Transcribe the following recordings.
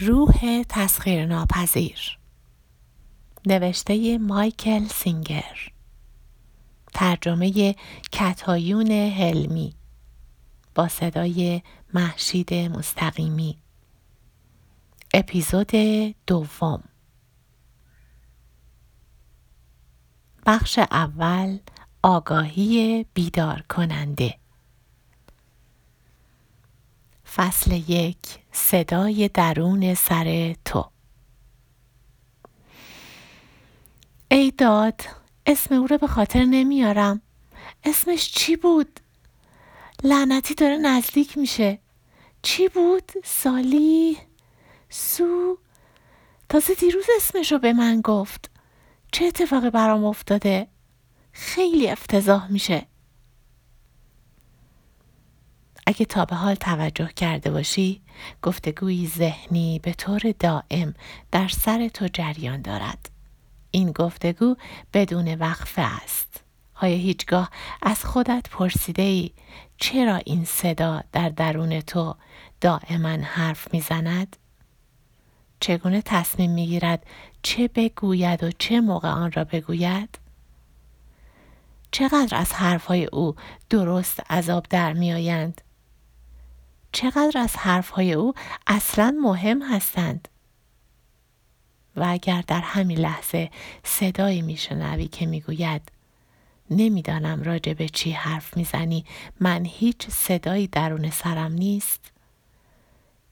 روح تسخیر ناپذیر نوشته مایکل سینگر. ترجمه کتایون هلمی. با صدای محشید مستقیمی. اپیزود دوم. بخش اول آگاهی بیدار کننده فصل یک صدای درون سر تو ای داد اسم او رو به خاطر نمیارم اسمش چی بود؟ لعنتی داره نزدیک میشه چی بود؟ سالی؟ سو؟ تازه دیروز اسمش رو به من گفت چه اتفاقی برام افتاده؟ خیلی افتضاح میشه اگه تا به حال توجه کرده باشی گفتگوی ذهنی به طور دائم در سر تو جریان دارد این گفتگو بدون وقفه است آیا هیچگاه از خودت پرسیده ای چرا این صدا در درون تو دائما حرف می‌زند؟ چگونه تصمیم می‌گیرد چه بگوید و چه موقع آن را بگوید؟ چقدر از حرفهای او درست عذاب در میآیند چقدر از حرفهای او اصلا مهم هستند. و اگر در همین لحظه صدایی میشنوی که می‌گوید نمی‌دانم راجع به چی حرف می‌زنی من هیچ صدایی درون سرم نیست.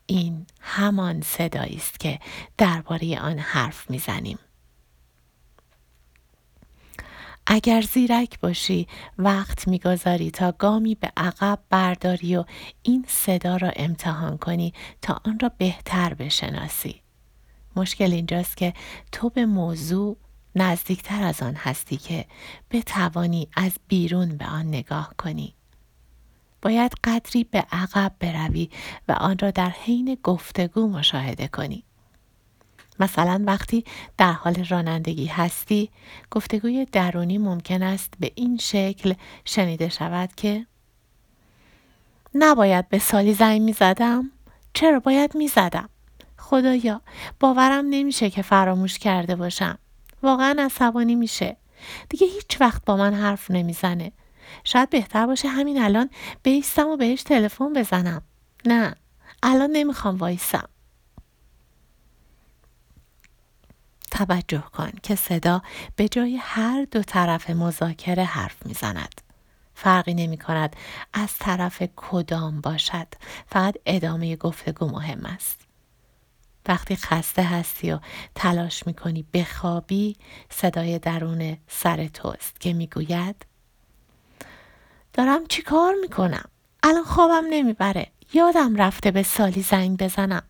این همان صدایی است که درباره آن حرف می‌زنیم. اگر زیرک باشی وقت می‌گذاری تا گامی به عقب برداری و این صدا را امتحان کنی تا آن را بهتر بشناسی. مشکل اینجاست که تو به موضوع نزدیکتر از آن هستی که بتوانی از بیرون به آن نگاه کنی. باید قدری به عقب بروی و آن را در حین گفتگو مشاهده کنی. مثلا وقتی در حال رانندگی هستی گفتگوی درونی ممکن است به این شکل شنیده شود که نباید به سالی زنگ می زدم؟ چرا باید می زدم؟ خدایا باورم نمیشه که فراموش کرده باشم. واقعا عصبانی میشه. دیگه هیچ وقت با من حرف نمی‌زنه. شاید بهتر باشه همین الان بیستم و بهش تلفن بزنم. نه الان نمی‌خوام وایسم. توجه کن که صدا به جای هر دو طرف مذاکره حرف می‌زند. فرقی نمی کند از طرف کدام باشد. فقط ادامه گفتگو مهم است. وقتی خسته هستی و تلاش می کنی بخوابی صدای درون سر توست که می‌گوید دارم چی کار می‌کنم؟ الان خوابم نمی‌بره. یادم رفته به سالی زنگ بزنم.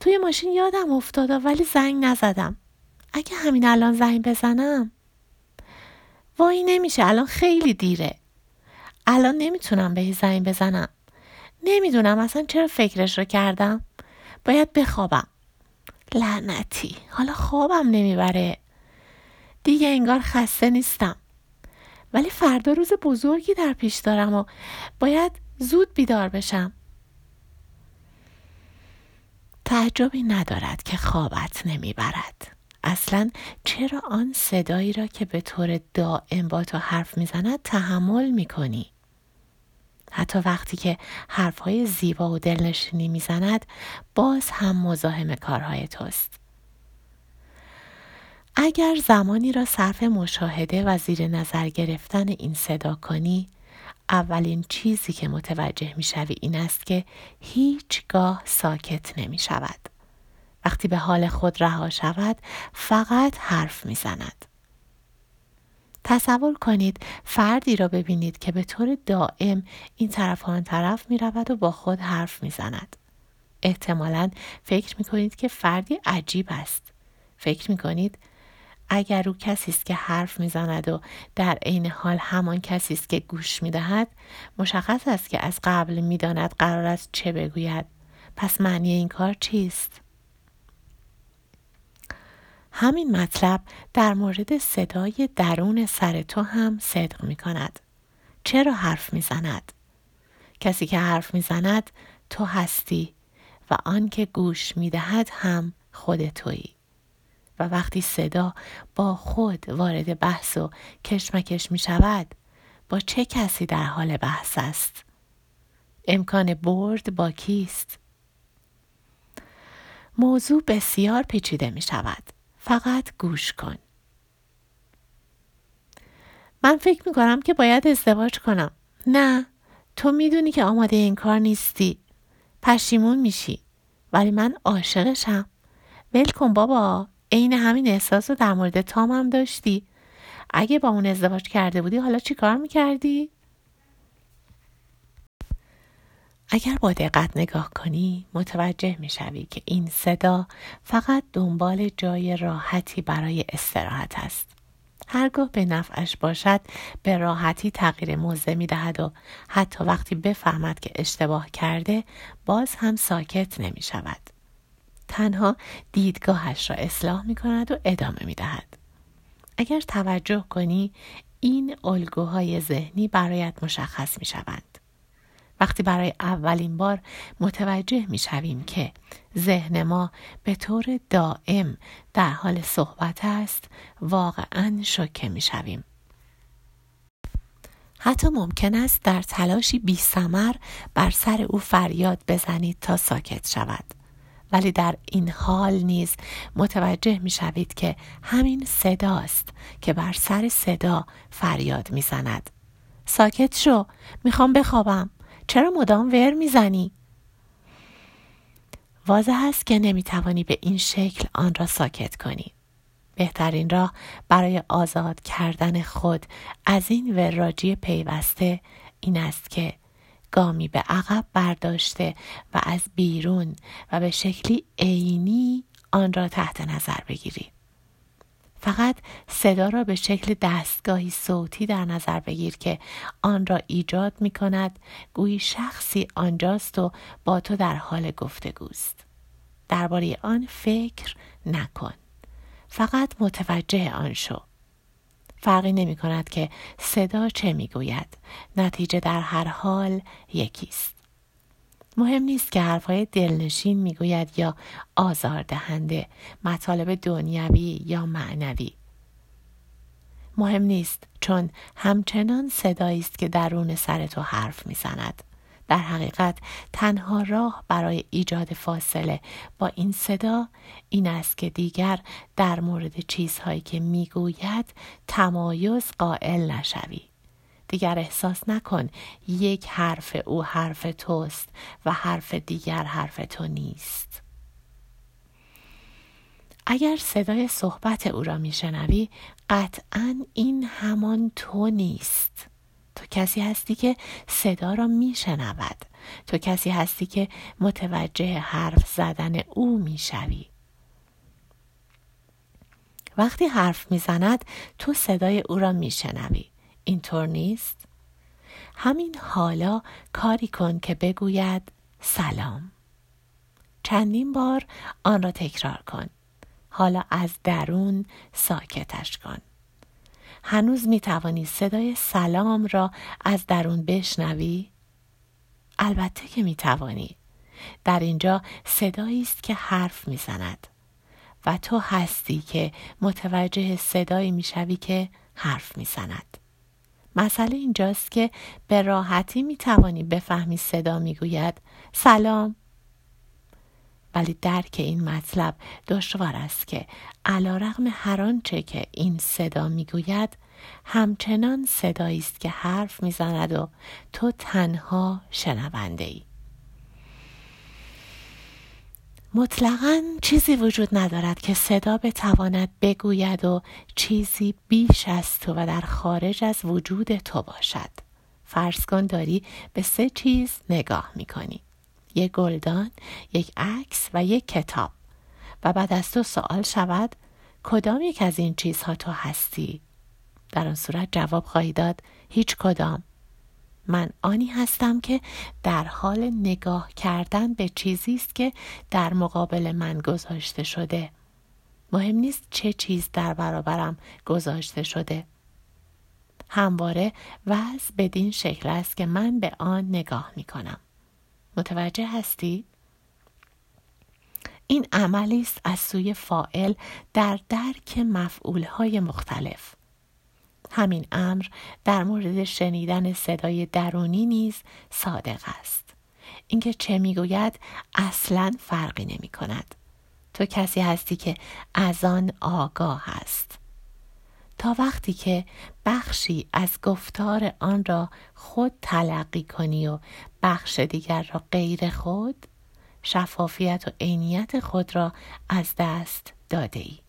توی ماشین یادم افتاده ولی زنگ نزدم. اگه همین الان زنگ بزنم؟ وای نمیشه الان خیلی دیره. الان نمی‌تونم به زنگ بزنم. نمی‌دونم اصلا چرا فکرش رو کردم. باید بخوابم. لعنتی حالا خوابم نمی‌بره. دیگه انگار خسته نیستم. ولی فردا روز بزرگی در پیش دارم و باید زود بیدار بشم. تعجبی ندارد که خوابت نمی‌برد. اصلا چرا آن صدایی را که به طور دائم با تو حرف می‌زند تحمل می‌کنی؟ حتی وقتی که حرفهای زیبا و دلنشینی می‌زند باز هم مزاحم کارهای توست. اگر زمانی را صرف مشاهده و زیر نظر گرفتن این صدا کنی اولین چیزی که متوجه می‌شوی این است که هیچگاه ساکت نمی شود. وقتی به حال خود رها شود فقط حرف می‌زند. تصور کنید فردی را ببینید که به طور دائم این طرف آن طرف می رود و با خود حرف می زند. احتمالا فکر می کنید که فردی عجیب است. فکر می کنید اگر او کسی است که حرف می‌زند و در عین حال همان کسی است که گوش می دهد مشخص است که از قبل می‌داند قرار است چه بگوید پس معنی این کار چیست همین مطلب در مورد صدای درون سر تو هم صدق می کند. چرا حرف می زند؟ کسی که حرف می زند تو هستی و آن که گوش می‌دهد هم خود تویی و وقتی صدا با خود وارد بحث و کشمکش می شود با چه کسی در حال بحث است امکان برد با کیست موضوع بسیار پیچیده می شود فقط گوش کن. من فکر می کنم که باید ازدواج کنم. نه تو می‌دونی که آماده این کار نیستی. پشیمون میشی. ولی من عاشقشم. ول کن بابا عین همین احساس رو در مورد تام هم داشتی. اگه با اون ازدواج کرده بودی حالا چی کار می‌کردی؟ اگر با دقت نگاه کنی متوجه می‌شوی که این صدا فقط دنبال جای راحتی برای استراحت است. هرگاه به نفعش باشد به راحتی تغییر موضع می دهد و حتی وقتی بفهمد که اشتباه کرده باز هم ساکت نمی شود. تنها دیدگاهش را اصلاح می کند و ادامه می دهد. اگر توجه کنی این الگوهای ذهنی برایت مشخص می شوند. وقتی برای اولین بار متوجه می شویم که ذهن ما به طور دائم در حال صحبت است واقعا شوکه می شویم. حتی ممکن است در تلاشی بی سمر بر سر او فریاد بزنید تا ساکت شود. ولی در این حال نیز متوجه می شوید که همین صداست که بر سر صدا فریاد می زند. ساکت شو می‌خوام بخوابم چرا مدام ور می‌زنی؟ واضح است که نمی‌توانی به این شکل آن را ساکت کنی. بهترین راه برای آزاد کردن خود از این وراجی پیوسته این است که گامی به عقب برداشته و از بیرون و به شکلی عینی آن را تحت نظر بگیری. فقط صدا را به شکل دستگاهی صوتی در نظر بگیر که آن را ایجاد می کند گویی شخصی آنجاست و با تو در حال گفتگوست. درباره آن فکر نکن. فقط متوجه آن شو. فرقی نمی کند که صدا چه می گوید. نتیجه در هر حال یکیست. مهم نیست که حرفهای دلنشین می‌گوید یا آزاردهنده مطالب دنیوی یا معنوی. مهم نیست چون همچنان صدایی است که درون سر تو حرف می‌زند. در حقیقت تنها راه برای ایجاد فاصله با این صدا این است که دیگر در مورد چیزهایی که می‌گوید تمایز قائل نشوی. دیگر احساس نکن. یک حرف او حرف توست و حرف دیگر حرف تو نیست. اگر صدای صحبت او را میشنوی قطعا این همان تو نیست. تو کسی هستی که صدا را میشنود. تو کسی هستی که متوجه حرف زدن او می‌شوی. وقتی حرف می‌زند تو صدای او را میشنوی. اینطور نیست؟ همین حالا کاری کن که بگوید سلام چندین بار آن را تکرار کن حالا از درون ساکتش کن هنوز می توانی صدای سلام را از درون بشنوی؟ البته که می توانی. در اینجا صدایی است که حرف می‌زند و تو هستی که متوجه صدایی می‌شوی که حرف می‌زند. مسئله اینجاست که به راحتی می توانی بفهمی صدا می‌گوید سلام ولی درک این مطلب دشوار است که علا رغم هر آنچه که این صدا می‌گوید همچنان صدایی است که حرف می‌زند و تو تنها شنونده ای. مطلقا چیزی وجود ندارد که صدا بتواند بگوید و چیزی بیش از تو و در خارج از وجود تو باشد. فرض کن داری به سه چیز نگاه می‌کنی. یک گلدان یک عکس و یک کتاب. و بعد از تو سوال شود کدام یک از این چیزها تو هستی؟ در آن صورت جواب خواهی داد هیچ کدام. من آنی هستم که در حال نگاه کردن به چیزی است که در مقابل من گذاشته شده. مهم نیست چه چیز در برابرم گذاشته شده. همواره وضع بدین شکل است که من به آن نگاه می کنم متوجه هستی؟ این عملی است از سوی فائل در درک مفعولهای مختلف. همین امر در مورد شنیدن صدای درونی نیز صادق است. اینکه چه می‌گوید اصلا فرقی نمی کند تو کسی هستی که از آن آگاه است. تا وقتی که بخشی از گفتار آن را خود تلقی کنی و بخش دیگر را غیر خود شفافیت و عینیت خود را از دست داده ای.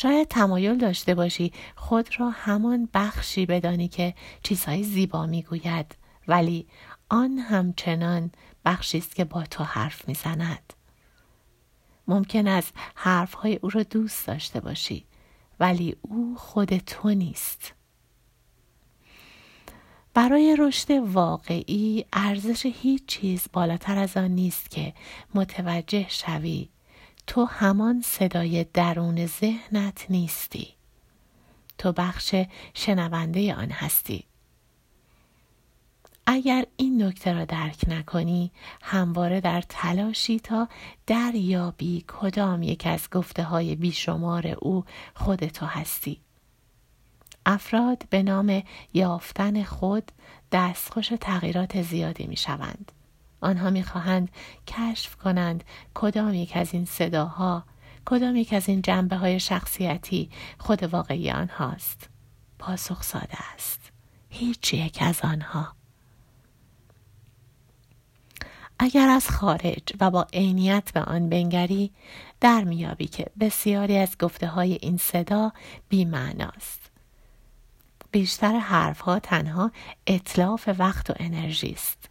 شاید تمایل داشته باشی خود را همان بخشی بدانی که چیزهای زیبا می‌گوید. ولی آن همچنان بخشی است که با تو حرف می‌زند. ممکن است حرفهای او را دوست داشته باشی ولی او خود تو نیست. برای رشد واقعی ارزش هیچ چیز بالاتر از آن نیست که متوجه شوی تو همان صدای درون ذهنت نیستی. تو بخش شنونده آن هستی. اگر این نکته را درک نکنی همواره در تلاشی تا دریابی کدام یک از گفته های بیشمار او خود تو هستی. افراد به نام یافتن خود دستخوش تغییرات زیادی می شوند. آنها می خواهند کشف کنند کدام یک از این صداها کدام یک از این جنبه های شخصیتی خود واقعی آنهاست. پاسخ ساده است. هیچ یک از آنها. اگر از خارج و با عینیت به آن بنگری در میابی که بسیاری از گفته های این صدا بیمعناست. بیشتر حرفها تنها اطلاف وقت و انرژی است.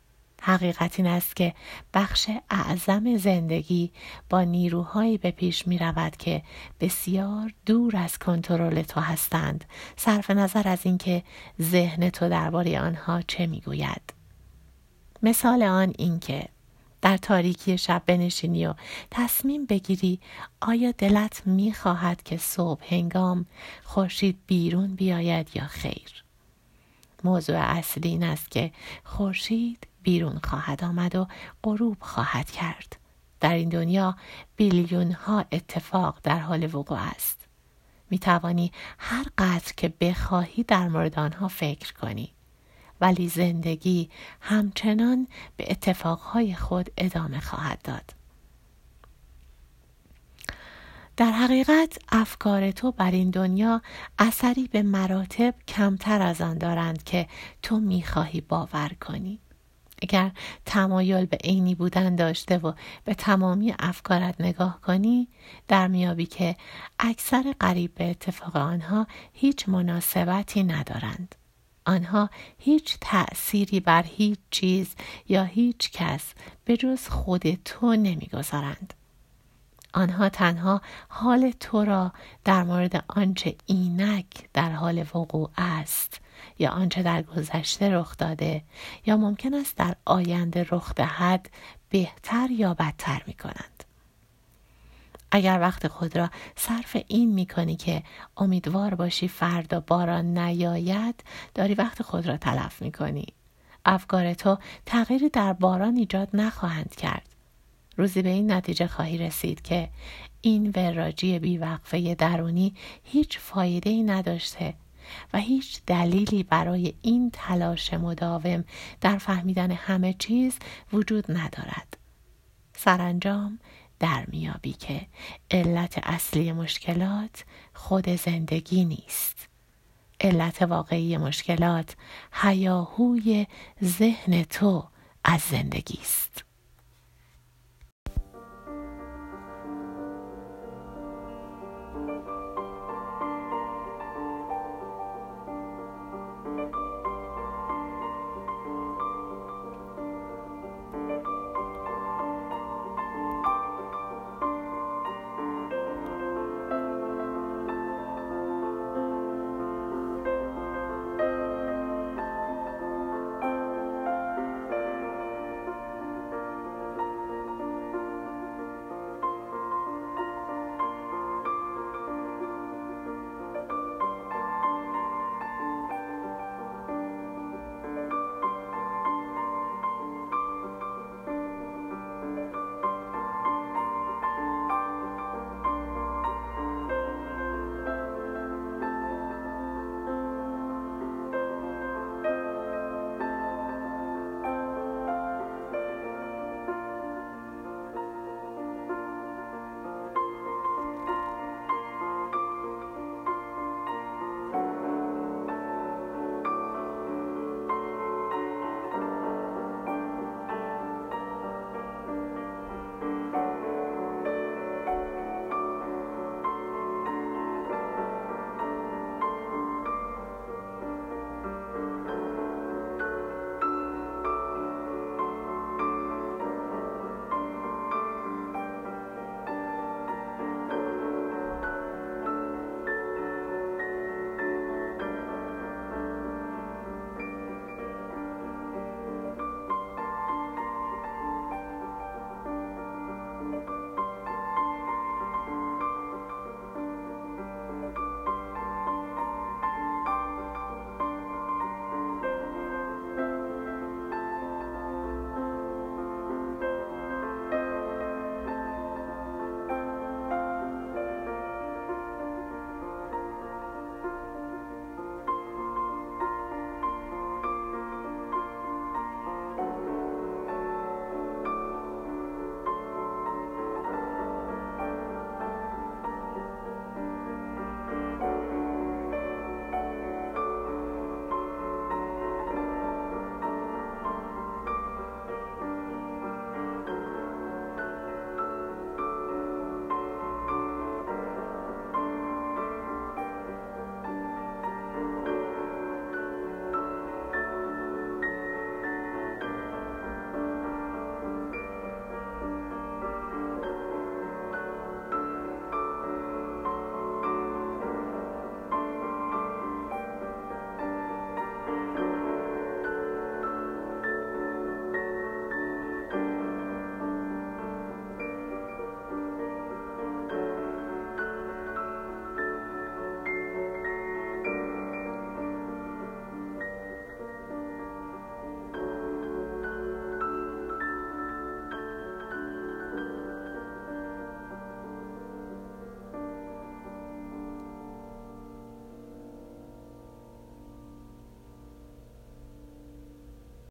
حقیقت این است که بخش اعظم زندگی با نیروهایی به پیش می رود که بسیار دور از کنترل تو هستند صرف نظر از اینکه ذهن تو درباره آنها چه می گوید. مثال آن اینکه در تاریکی شب بنشینی و تصمیم بگیری آیا دلت می‌خواهد که صبح هنگام خورشید بیرون بیاید یا خیر موضوع اصلی این است که خورشید بیرون خواهد آمد و غروب خواهد کرد در این دنیا بیلیون ها اتفاق در حال وقوع است می توانی هر قدر که بخواهی در مورد آنها فکر کنی ولی زندگی همچنان به اتفاقهای خود ادامه خواهد داد. در حقیقت افکار تو بر این دنیا اثری به مراتب کمتر از آن دارند که تو می‌خواهی باور کنی. اگر تمایل به عینی بودن داشته و به تمامی افکارت نگاه کنی در میابی که اکثر قریب به اتفاق آنها هیچ مناسبتی ندارند. آنها هیچ تأثیری بر هیچ چیز یا هیچ کس به جز خود تو نمی‌گذارند. آنها تنها حال تو را در مورد آنچه اینک در حال وقوع است یا آنچه در گذشته رخ داده یا ممکن است در آینده رخ دهد بهتر یا بدتر می کنند. اگر وقت خود را صرف این می کنی که امیدوار باشی فردا باران نیاید داری وقت خود را تلف می کنی. افکار تو تغییری در باران ایجاد نخواهند کرد. روزی به این نتیجه خواهی رسید که این وراجی بیوقفه درونی هیچ فایده ای نداشته و هیچ دلیلی برای این تلاش مداوم در فهمیدن همه چیز وجود ندارد. سرانجام در میابی که علت اصلی مشکلات خود زندگی نیست علت واقعی مشکلات هیاهوی ذهن تو از زندگی است